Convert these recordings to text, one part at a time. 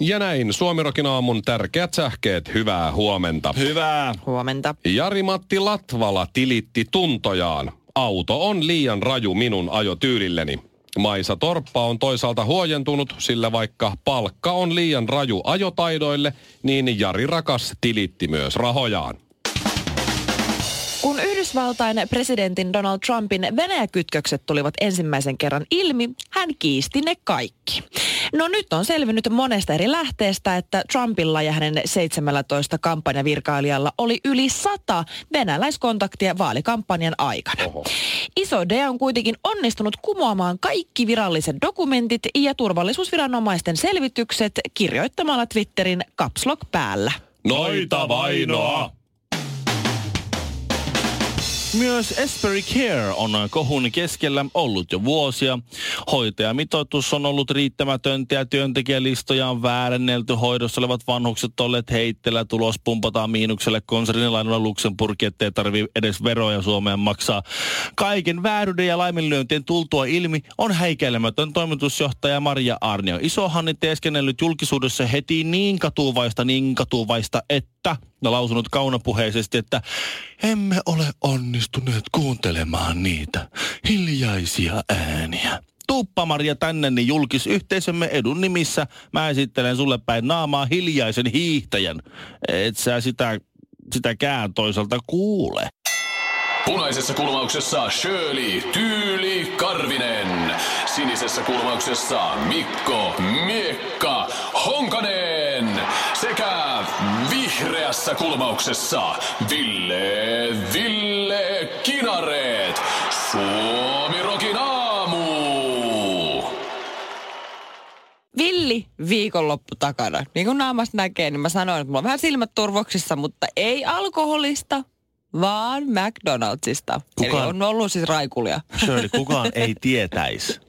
Ja näin, Suomirokin aamun tärkeät sähkeet, hyvää huomenta. Hyvää. Huomenta. Jari-Matti Latvala tilitti tuntojaan. Auto on liian raju minun ajotyylilleni. Maisa Torppa on toisaalta huojentunut, sillä vaikka palkka on liian raju ajotaidoille, niin Jari Rakas tilitti myös rahojaan. Yhdysvaltain presidentin Donald Trumpin Venäjä-kytkökset tulivat ensimmäisen kerran ilmi, hän kiisti ne kaikki. No nyt on selvinnyt monesta eri lähteestä, että Trumpilla ja hänen 17 kampanjavirkailijalla oli yli 100 venäläiskontaktia vaalikampanjan aikana. Oho. Iso D on kuitenkin onnistunut kumoamaan kaikki viralliset dokumentit ja turvallisuusviranomaisten selvitykset kirjoittamalla Twitterin caps lock päällä. Noita vainoa! Myös Esperi Care on kohun keskellä ollut jo vuosia. Hoitajamitoitus on ollut riittämätöntä ja työntekijälistoja on väärennelty. Hoidossa olevat vanhukset olleet heitteellä. Tulos pumpataan miinukselle konsernilainoilla Luxemburg, ettei tarvii edes veroja Suomeen maksaa. Kaiken vääryyden ja laiminlyöntien tultua ilmi on häikäilemätön toimitusjohtaja Maria Arnio. Isohanni teeskennellyt julkisuudessa heti niin katuvaista, niin katuvaista, että lausunut kaunopuheisesti, että emme ole onnistuneet kuuntelemaan niitä hiljaisia ääniä. Tuuppa Maria tänne, niin julkisyhteisömme edun nimissä mä esittelen sulle päin naamaa hiljaisen hiihtäjän. Et sä sitä, sitäkään toisaalta kuule. Punaisessa kulmauksessa Shirley Tyyli Karvinen. Sinisessä kulmauksessa Mikko Miekka Honkanen. Sekä vihreässä kulmauksessa Ville Ville Kinareet. Suomi Rokin aamu. Villi viikonloppu takana. Niin kuin naamasta näkee, niin mä sanoin, että mulla on vähän silmät turvoksissa, mutta ei alkoholista, vaan McDonaldsista. Kukaan, Eli on ollut siis raikulia. Shirley, kukaan ei tietäisi.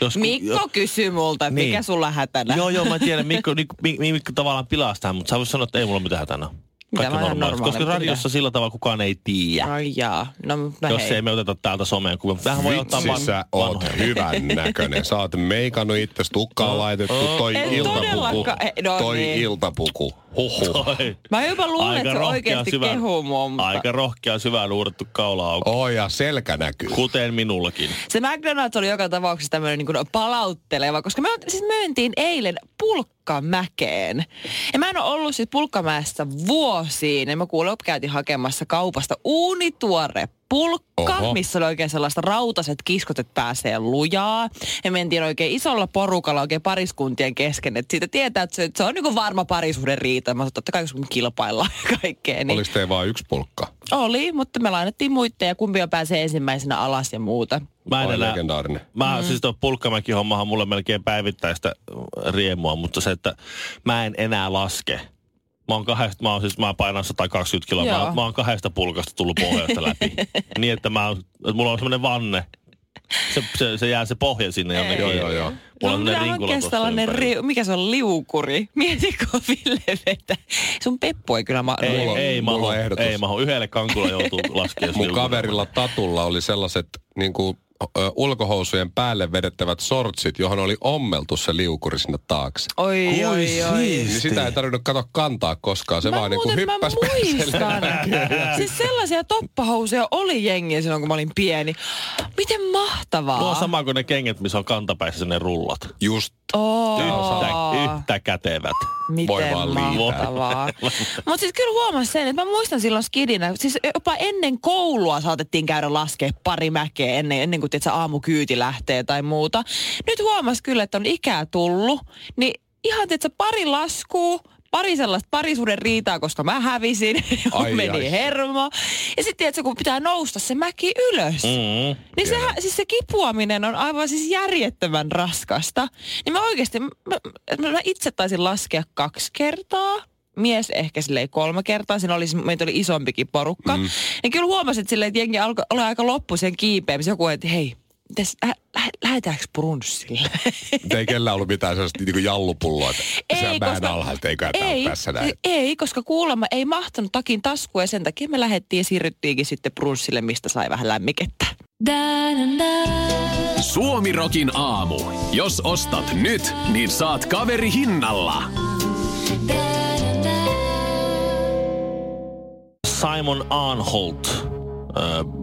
Jos, Mikko jo, kysyy multa, että niin. mikä sulla hätänä. Joo, joo, mä tiedän. Mikko, Mikko, Mikko, Mikko tavallaan pilastaa, mutta sä voisi sanoa, että ei mulla mitään hätänä. Kaikki normaali. Koska radiossa sillä tavalla kukaan ei tiedä. Ai jaa. No, no Jos hei. ei me oteta täältä someen kuvia. Tähän voi ottaa van, sä oot hyvän näköinen. Sä oot meikannut itse tukkaan no. laitettu. Toi en iltapuku. No, toi niin. iltapuku. Huhhuh. Mä jopa luulen, että se oikeasti syvä, kehuu mua. Mutta... Aika rohkea syvään uurrettu kaula auki. Oh ja selkä näkyy. Kuten minullakin. Se McDonald's oli joka tapauksessa tämmöinen niin palautteleva, koska me siis myöntiin eilen pulkkamäkeen. Ja mä en ole ollut siis pulkkamäessä vuosiin. Ja mä kuulen, käytiin hakemassa kaupasta uunituore pulkka, Oho. missä oli oikein sellaiset rautaset kiskot, että pääsee lujaa. Ja mentiin oikein isolla porukalla oikein pariskuntien kesken, että siitä tietää, että se, että se on niin varma parisuuden riita. Mä sanoin, totta kai kun kilpaillaan ja kaikkea. Niin... Oliko teillä vain yksi pulkka? Oli, mutta me lainattiin muita ja kumpi pääsee ensimmäisenä alas ja muuta. Mä en enää, legendaarinen. Mä, mm. siis tuo pulkkamäki hommahan mulle melkein päivittäistä riemua, mutta se, että mä en enää laske Mä oon, kahdesta, mä oon siis, mä painan 120 kiloa. Mä, mä oon kahdesta pulkasta tullut pohjasta läpi. niin, että, mä oon, että mulla on semmoinen vanne. Se, se, se, jää se pohja sinne jonnekin. Joo, joo, joo. Mulla no, on rinkula sellainen ri, mikä se on, liukuri. Mietitkö Ville vetää? Sun peppu ei kyllä ma- ei, mulla, ei, mahu, ei mahu. Yhdelle kankulla joutuu laskemaan. Mun kaverilla Tatulla oli sellaiset niin kuin ulkohousujen päälle vedettävät sortsit, johon oli ommeltu se liukuri sinne taakse. Oi, Kui oi, oi. Niin sitä ei tarvinnut kato kantaa koskaan. Se mä vaan niinku hyppäs mä muistan. siis sellaisia toppahousuja oli jengiä silloin, kun mä olin pieni. Miten mahtavaa. Tuo on sama kuin ne kengät, missä on kantapäissä ne rullat. Just. Oh. Yhtä, yhtä kätevät. Miten Voi mahtavaa. Mutta siis kyllä huomasin sen, että mä muistan silloin skidinä, siis jopa ennen koulua saatettiin käydä laskea pari mäkeä ennen, ennen kuin tietysti, aamukyyti lähtee tai muuta. Nyt huomas kyllä, että on ikää tullut, niin ihan tietysti, pari laskuu, pari sellaista parisuuden riitaa, koska mä hävisin, ai, meni ai. hermo. Ja sitten tiedätkö, kun pitää nousta se mäki ylös, mm, niin se, siis se kipuaminen on aivan siis järjettömän raskasta. Niin mä oikeasti, mä, mä, mä itse taisin laskea kaksi kertaa mies ehkä silleen kolme kertaa. Siinä oli, meitä oli isompikin porukka. Mm. Niin kyllä huomasin, että, silleen, että jengi alkoi olla aika loppu sen kiipeämisessä. Joku, että hei, mites, lä- lä- lähdetäänkö brunssille? Ei kellään ollut mitään sellaista niin jallupulloa, että ei, mäen alhaalta, eikä ei, tässä näin. Ei, koska kuulemma ei mahtunut takin taskuun ja sen takia me lähdettiin ja siirryttiinkin sitten brunssille, mistä sai vähän lämmikettä. Suomirokin aamu. Jos ostat nyt, niin saat kaveri hinnalla. Simon Arnholt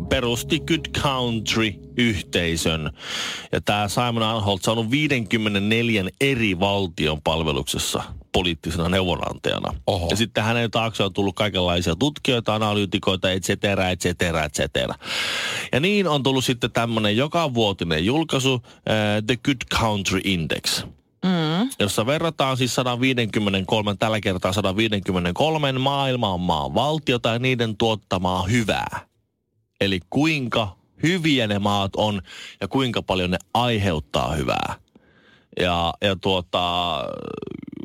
perusti Good Country-yhteisön. Ja tämä Simon Arnholt ollut 54 eri valtion palveluksessa poliittisena neuvonantajana. Oho. Ja sitten hänen taakse on tullut kaikenlaisia tutkijoita, analyytikoita, et cetera, et cetera, et cetera. Ja niin on tullut sitten tämmöinen joka vuotinen julkaisu, äh, The Good Country Index Mm. jossa verrataan siis 153, tällä kertaa 153 maailman maan valtiota ja niiden tuottamaa hyvää. Eli kuinka hyviä ne maat on ja kuinka paljon ne aiheuttaa hyvää. Ja, ja, tuota,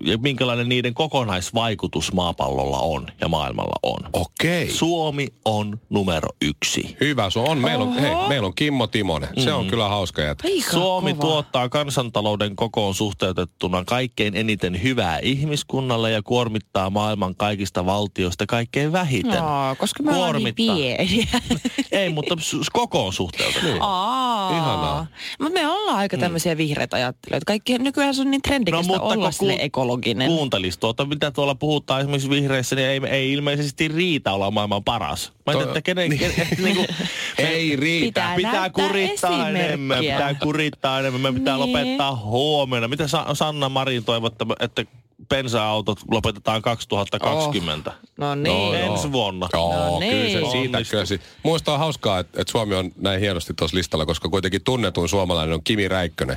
ja minkälainen niiden kokonaisvaikutus maapallolla on ja maailmalla on. Okei. Suomi on numero yksi. Hyvä, se on. Meillä on, hei, meillä on Kimmo Timonen. Se on kyllä hauska jätkä. Aika Suomi kova. tuottaa kansantalouden kokoon suhteutettuna kaikkein eniten hyvää ihmiskunnalle ja kuormittaa maailman kaikista valtioista kaikkein vähiten. No, koska me ollaan niin Kuormittaa. pieniä. Ei, mutta kokoon suhteutettuna. Niin. Aa. Ihanaa. Mutta me ollaan aika tämmöisiä vihreitä ajattelijoita. Kaikki nykyään se on niin trendikästä no, olla sille ekologinen. kuuntelis tuota, mitä tuolla puhutaan esimerkiksi vihreissä, niin ei, ei ilmeisesti riitä olla maailman paras. Mä To- että kenen, niin. niin kuin, Ei riitä. Pitää pitää kurittaa enemmän, pitää kurittaa enemmän, me pitää Niin. lopettaa huomenna. Mitä Sa- Sanna Marin toivottaa, että bensa-autot lopetetaan 2020? No niin. No joo. Ensi vuonna. Joo, No kyllä se niin. siitä kyllä. se- Muista on hauskaa, että, että Suomi on näin hienosti tuossa listalla, koska kuitenkin tunnetuin suomalainen on Kimi Räikkönen,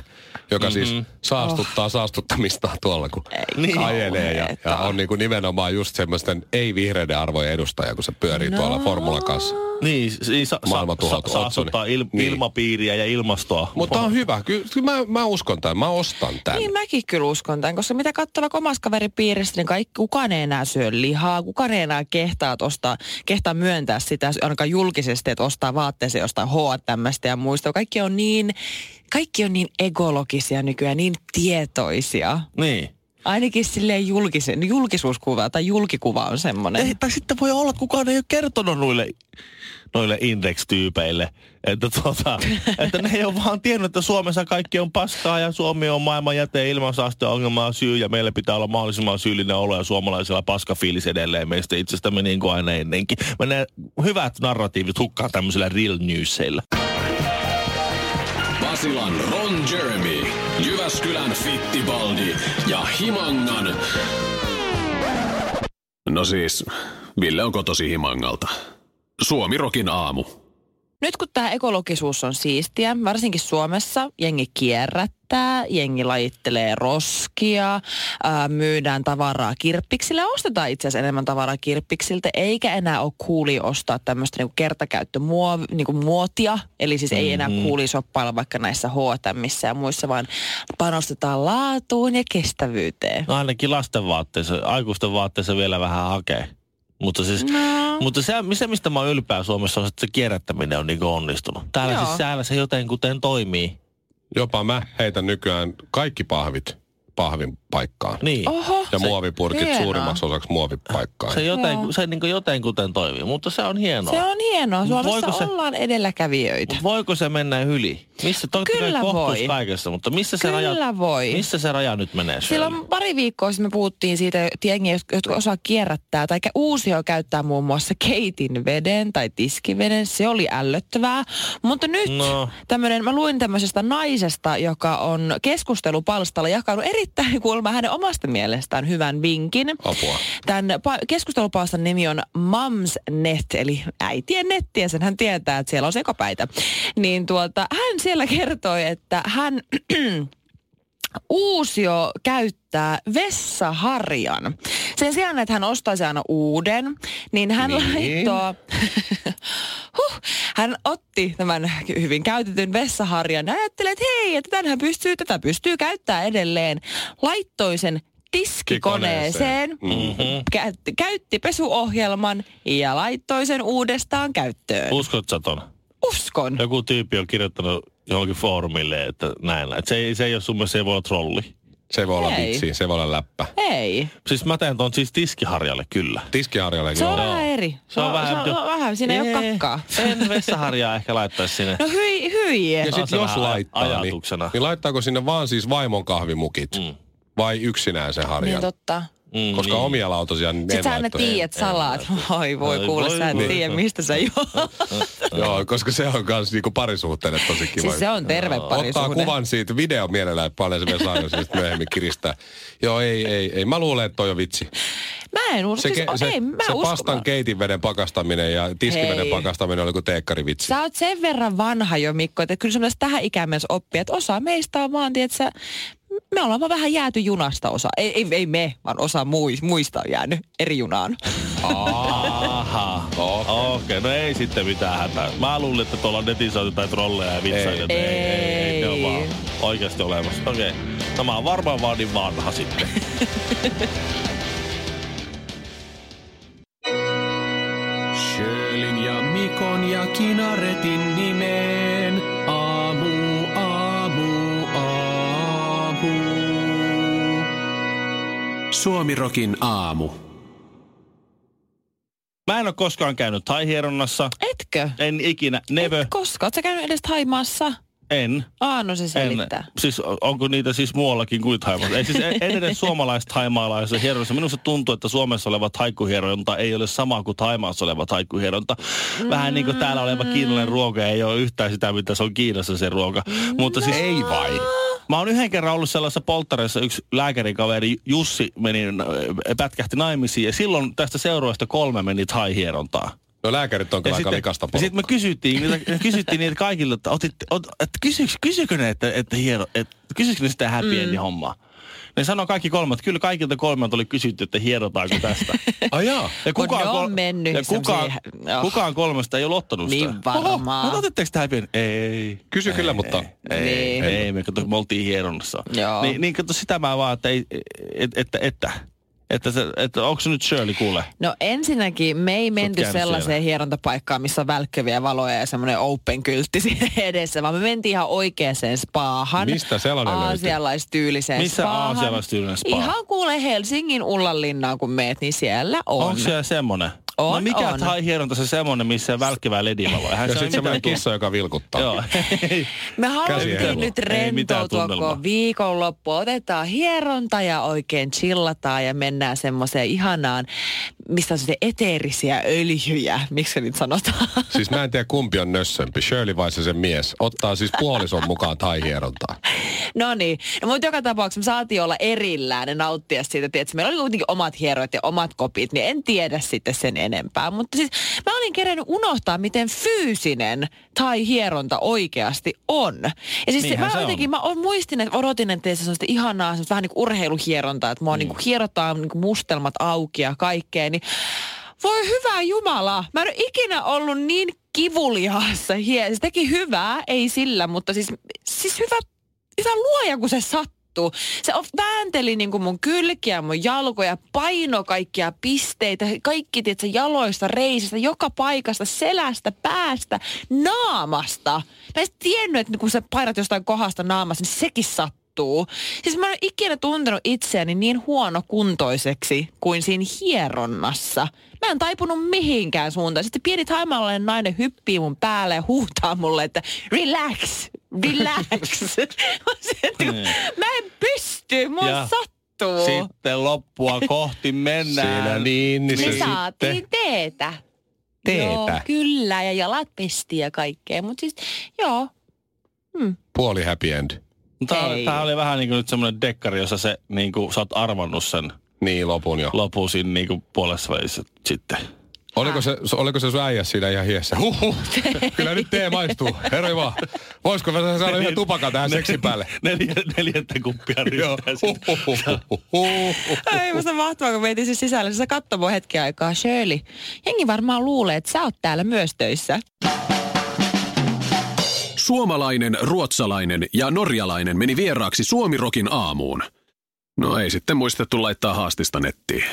joka mm-hmm. siis saastuttaa saastuttamistaan tuolla, kun Niin. ajelee ja, ja on niin kuin nimenomaan just semmoisten ei-vihreiden arvojen edustaja, kun se pyörii no. tuolla Formulan kanssa. Niin, niin sa- Maailman sa- saastuttaa il- Niin. ilmapiiriä ja ilmastoa. Mutta on hyvä. Kyllä, mä, mä uskon tämän. Mä ostan tämän. Niin mäkin kyllä uskon tämän, koska mitä katsoo vaikka omassa kaveripiirissä, niin kaikki, kukaan ei enää syö lihaa, kukaan ei enää kehtaa, ostaa, kehtaa myöntää sitä ainakaan julkisesti, että ostaa vaatteeseen jostain H&Mstä ja muista. Kaikki on niin, kaikki on niin ekologisia nykyään, niin tietoisia. Niin. Ainakin silleen julkisen, julkisuuskuva tai julkikuva on semmoinen. Ei, tai sitten voi olla, että kukaan ei ole kertonut noille, noille index-tyypeille, että, tuota, että ne ei ole vaan tiennyt, että Suomessa kaikki on paskaa ja Suomi on maailman jäte- ilmansaasteongelmaa syy ja meillä pitää olla mahdollisimman syyllinen olo ja suomalaisilla paskafiilis edelleen meistä itsestämme niin kuin aina ennenkin. Menee hyvät narratiivit hukkaan tämmöisillä real newsseillä. Basilan Ron Jeremy, Jyväskylän Fittibaldi ja Himangan... No siis, Ville on kotosi Himangalta. Suomirokin aamu. Nyt kun tämä ekologisuus on siistiä, varsinkin Suomessa, jengi kierrättää, jengi lajittelee roskia, ää, myydään tavaraa kirppiksille, ostetaan itse asiassa enemmän tavaraa kirppiksiltä, eikä enää ole kuuli ostaa tämmöistä niinku kertakäyttömuotia, niinku muotia, eli siis ei enää kuuli shoppailla vaikka näissä H&Missä ja muissa, vaan panostetaan laatuun ja kestävyyteen. No ainakin lasten vaatteissa, aikuisten vaatteissa vielä vähän hakee. Mutta siis, No. Mutta se, se, mistä mä oon ylpeä Suomessa on, että se kierrättäminen on niin onnistunut. Täällä Joo. siis täällä se jotenkuten toimii. Jopa mä heitän nykyään kaikki pahvit pahvin paikkaan. Niin. Oho, Ja se- muovipurkit hienoa. suurimmaksi osaksi muovipaikkaan. Se, joten, Joo. se niin jotenkuten toimii, mutta se on hienoa. Se on hienoa. Suomessa Voiko se- ollaan edelläkävijöitä. Voiko se mennä yli? Missä, totta kai Kyllä voi. kaikessa, mutta missä se, Kyllä raja, voi. missä se raja nyt menee? Silloin pari viikkoa sitten me puhuttiin siitä, että jengi, jotka osaa kierrättää tai uusio käyttää muun muassa keitin veden tai tiskiveden. Se oli ällöttävää. Mutta nyt No. tämmönen, mä luin tämmöisestä naisesta, joka on keskustelupalstalla jakanut erittäin kuulemma hänen omasta mielestään hyvän vinkin. Apua. Tämän pa- keskustelupalstan nimi on Mamsnet, eli äitien nettiä, sen hän tietää, että siellä on sekopäitä. Niin tuota, hän siellä kertoi, että hän Uusio käyttää vessaharjan. Sen sijaan, että hän ostaisi aina uuden, niin hän Niin. laittoi... huh, hän otti tämän hyvin käytetyn vessaharjan ja ajatteli, että hei, että tämänhän pystyy, tätä pystyy käyttää edelleen. Laittoi sen tiskikoneeseen, Mm-hmm. käytti, käytti pesuohjelman ja laittoi sen uudestaan käyttöön. Uskot sä ton? Uskon. Joku tyyppi on kirjoittanut johonkin foorumille, että näin. Että se, ei, se ei ole sun mielestä, se ei voi olla trolli. Se voi olla Ei. vitsi, se voi olla läppä. Ei. Siis mä teen ton siis tiskiharjalle kyllä. Tiskiharjalle Se on joo. vähän eri. Se on vähän- Se on vähän, siinä ei ole kakkaa. En vessaharjaa ehkä laittaisi sinne. No hyi, hyi. Ja On sit se jos laittaa, niin, ajatuksena. niin laittaako sinne vaan siis vaimon kahvimukit? Mm. Vai yksinään se harjan? Niin totta. Mm, Koska niin. omia lautasia niin Sitten en sä aina tiedät salaat. Voi voi Ai, kuule, voi sä et voi. tiedä mistä sä juot. Joo, koska se on kans niinku parisuhteelle tosi kiva. Siis se on terve Ottaa parisuhde. kuvan siitä, video mielellään, että paljon se vielä saa, jos sitten myöhemmin kiristää. Joo, ei, ei, ei. Mä luulen, että toi on vitsi. Mä en usko. Se, Siis, ke, se, ei, mä se uskon. pastan keitinveden pakastaminen ja tiskiveden Hei. pakastaminen oli kuin teekkarivitsi. Sä oot sen verran vanha jo, Mikko, että kyllä semmoista tähän ikään mennessä oppia, että osa meistä on vaan, tiedätkö, me ollaan vaan vähän jääty junasta osa. Ei, ei, ei me, vaan osa muis, muista on jäänyt eri junaan. Aha. Okei, okay, no ei sitten mitään hätää. Mä luulin, että tuolla netissä on jotain trolleja ja vitsaita. Ei, ei, ei, ei, ne on vaan oikeasti olemassa. Okei, okay. no mä oon varmaan vaan niin vanha sitten. Suomirokin aamu. Mä en ole koskaan käynyt taihieronnassa. Etkö? En ikinä, never, Et koska? Oot sä käynyt edes Haimaassa? en. Aa, no se En, selittää. siis onko niitä siis muuallakin kuin Thaimaassa? Ei siis en en edes suomalaista haimaalaisessa hieronassa. Minusta tuntuu, että Suomessa oleva haikkuhieronta ei ole sama kuin Thaimaassa oleva haikkuhieronta. Vähän niin kuin täällä oleva kiinalainen ruoka ei ole yhtään sitä, mitä se on Kiinassa se ruoka. Mutta siis, Ei vai? Mä oon yhden kerran ollut sellaisessa polttareissa, yksi lääkärikaveri Jussi meni, äh, pätkähti naimisiin ja silloin tästä seuraavasta kolme meni thai-hierontaa. No lääkärit on kyllä aika likasta ja sitten me kysyttiin, niitä, kysyttiin niitä kaikille, että, otit, ot, että kysyks, kysykö ne, että, että hiero, että kysykö ne sitä happy endin hommaa? Ne sanoi kaikki kolme, että kyllä kaikilta kolmelta oli kysytty, että hierotaanko tästä. Ai jaa. Ja kukaan, ne on kol- mennyt ja kukaan, oh. kukaan kolmesta ei ole ottanut sitä. Niin varmaan. Oho, no otitteko sitä happy end? Ei. Kysy kyllä, mutta Ei, Niin. ei, ei me, kato, me oltiin hieronnassa. Joo. Niin, niin kato sitä mä vaan, että, ei, että, että, että, että, se, että onko se nyt Shirley kuule? No ensinnäkin me ei menty sellaiseen siellä. hierontapaikkaan, missä on välkkyviä valoja ja semmoinen open kyltti siinä edessä, vaan me mentiin ihan oikeaan spaahan. Mistä sellainen? Aasialaistyyliseen Missä spaahan. aasialaistyylinen spa? Ihan kuule Helsingin Ullanlinnaan, kun meet, niin siellä on. Onko se semmonen? On, no mikä on. thai hieronta se semmonen, missä välkkivää ledivaloa? Eihän Ja sitten semmoinen kissa, joka vilkuttaa. Joo. Me haluttiin nyt rentoutua koko viikonloppu. Otetaan hieronta ja oikein chillataan ja mennään semmoiseen ihanaan, mistä on sitten eteerisiä öljyjä. Miksi se nyt sanotaan? Siis mä en tiedä kumpi on nössömpi, Shirley vai se sen mies. Ottaa siis puolison mukaan tai hierontaa. No niin, no, mutta joka tapauksessa me saatiin olla erillään ja nauttia siitä. Tiedätkö, meillä oli kuitenkin omat hierot ja omat kopit, niin en tiedä sitten sen enempää. Mutta siis mä olin kerennyt unohtaa, miten fyysinen tai hieronta oikeasti on. Ja siis se, mä se on. jotenkin, mä on- muistin, että odotin, että se on ihanaa, semmoista vähän niin kuin urheiluhierontaa, että mua mm. niin kuin hierotaan niin kuin mustelmat auki ja kaikkea, niin voi hyvä Jumala, mä en ole ikinä ollut niin kivuliaassa. Se teki hyvää, ei sillä, mutta siis, siis hyvä, hyvä luoja, kun se sattuu. Se on- väänteli niin kuin mun kylkiä, mun jalkoja, paino kaikkia pisteitä, kaikki tiedätkö, jaloista, reisistä, joka paikasta, selästä, päästä, naamasta. Mä en tiennyt, että kun sä painat jostain kohdasta naamasta, niin sekin sattuu. Siis mä en ole ikinä tuntenut itseäni niin huonokuntoiseksi kuin siinä hieronnassa. Mä en taipunut mihinkään suuntaan. Sitten pieni taimalainen nainen hyppii mun päälle ja huutaa mulle, että relax, relax. Kun mä en pysty, mua Ja sattuu. Sitten loppua kohti mennään. Siinä niin, niin Me sitten... saatiin teetä. Teetä? Joo, kyllä, ja jalat pesti ja kaikkea. Mutta siis, joo, Puoli happy end. Tämä, Ei. tämä oli vähän niin kuin nyt semmoinen dekkari, jossa se, niin kuin, sä oot arvannut sen Niin, lopun jo. lopun siinä niin kuin puolessa välissä sitten. Oliko se, oliko se sun äijä siinä ihan hiessä? Huhhuh. Kyllä nyt tee maistuu. Herra vaan. Voisiko mä saada yhden tupakan tähän seksin päälle? Neljä, neljättä kuppia. Huhhuhuhuhuh. Ei musta mahtavaa, kun mentiin siis sisälle. Se katsoi mun hetki aikaa. Shirley, jengi varmaan luulee, että sä oot täällä myös töissä. Suomalainen, ruotsalainen ja norjalainen meni vieraaksi Suomirokin aamuun. No ei sitten muistettu laittaa haastista nettiin.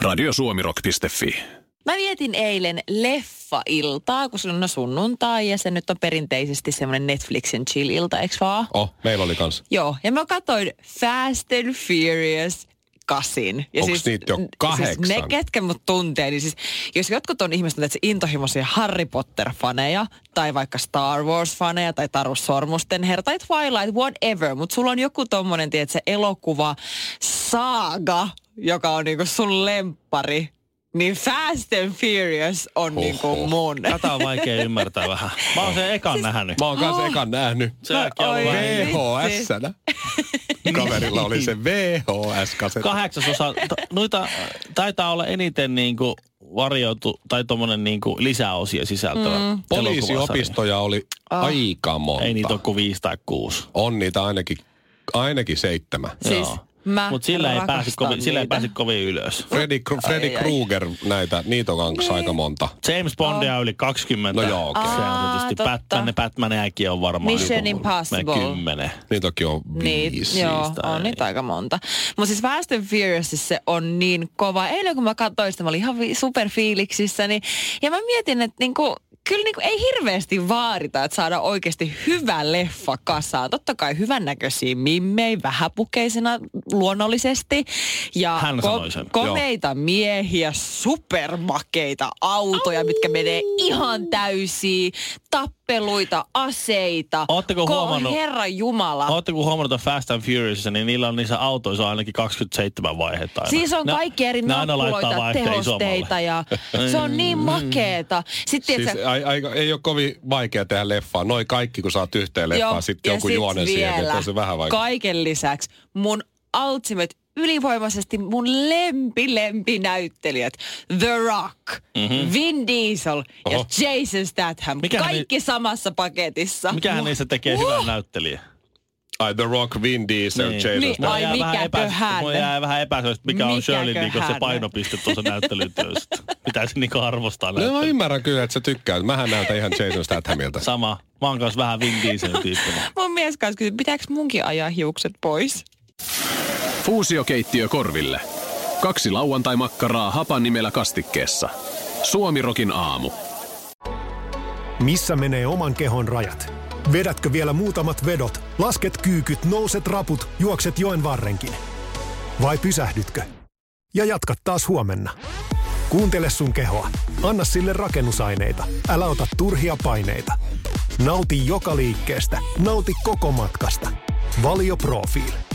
Radiosuomirock.fi. Mä vietin eilen leffa-iltaa, kun se on sunnuntai ja se nyt on perinteisesti semmoinen Netflixin chill-ilta, eikö vaan? Oh, meillä oli kans. Joo, ja mä katsoin Fast and Furious kasin. Ja Onks niitä jo kahdeksan? Siis ne, ketkä mut tuntee, niin siis jos jotkut on ihmiset, että se intohimoisia Harry Potter-faneja, tai vaikka Star Wars-faneja, tai Taru Sormusten herra, tai Twilight, whatever, mutta sulla on joku tommonen, tiedät, se elokuva Saaga, joka on niinku sun lemppari, niin Fast and Furious on Huhhuh. niinku mun. Tätä on vaikea ymmärtää vähän. Mä oon sen ekan nähnyt. Mä oon kanssa ekan nähnyt. Se vähän vitsi. VHS-nä. Kaverilla oli se VHS-kasetti. kahdeksasosa. t- Noita taitaa olla eniten niinku varjoitu tai tommonen niinku lisäosia sisältävä mm. Poliisiopistoja oli aika monta. Ei niitä ole kuin viisi tai kuusi. On niitä ainakin, ainakin seitsemän. Siis mä Mutta sillä, ei pääse kovin, sillä ei pääse kovin ylös. Freddy, Kr- Freddy Ai, ai. Krueger, näitä, niitä on kanssa aika monta. James Bondia on yli 20. No joo, okei. Se on tietysti totta. Batman, ne Batmanejakin on varmaan. Mission joku Impossible. Kymmenen. Niitäkin on Niin, viisi. joo, tai on niitä aika monta. Mutta siis Fast and Furious se on niin kova. Eilen kun mä katsoin sitä, mä olin ihan superfiiliksissä. Niin, ja mä mietin, että niinku, kyllä niinku ei hirveästi vaadita, että saada oikeasti hyvä leffa kasaan. Totta kai hyvännäköisiä mimmei, vähäpukeisina luonnollisesti. Ja Hän sanoi sen, komeita miehiä, supermakeita autoja, mitkä menee ihan täysiä, tappeluita, aseita. Ootteko Ko- huomannut- Herra Jumala. Ootteko huomannut että Fast and Furiousissa, niin niillä on niissä autoissa ainakin 27 vaihetta aina. Siis on Ne- kaikki eri ne nappuloita, tehosteita ja se on niin makeeta. Sitten Siis tiedätkö, ai, ai, ei ole kovin vaikea tehdä leffaa. Noin kaikki, kun saat yhteen leffaan, sitten ja jonkun sit juonen siihen, että on se vähän vaikea. Kaiken lisäksi mun ultimate ylivoimaisesti mun lempi lempi näyttelijät The Rock, mm-hmm. Vin Diesel ja Oho. Jason Statham. Mikähän kaikki samassa paketissa. Mikähän niistä tekee hyvän näyttelijän? Ai The Rock, Vin Diesel, Niin. Jason Niin, Statham. ai Mulla jää vähän mikäköhän? Mulla jää vähän epäselvästi, mikä on Shirley niin se painopiste tuossa näyttelytyössä. Pitäisi niinku arvostaa No mä ymmärrän kyllä, että sä tykkäät. Mähän näytän ihan Jason Stathamilta. Sama. Mä oon kanssa vähän Vin Diesel tyyppinen. Mun mies kanssa kysyi, pitääkö munkin ajaa hiukset pois? Fuusiokeittiö korville. Kaksi lauantai-makkaraa hapan nimellä kastikkeessa. Suomirokin aamu. Missä menee oman kehon rajat? Vedätkö vielä muutamat vedot, lasket kyykyt, nouset raput, juokset joen varrenkin? Vai pysähdytkö? Ja jatkat taas huomenna. Kuuntele sun kehoa. Anna sille rakennusaineita. Älä ota turhia paineita. Nauti joka liikkeestä. Nauti koko matkasta. Valio Profiili.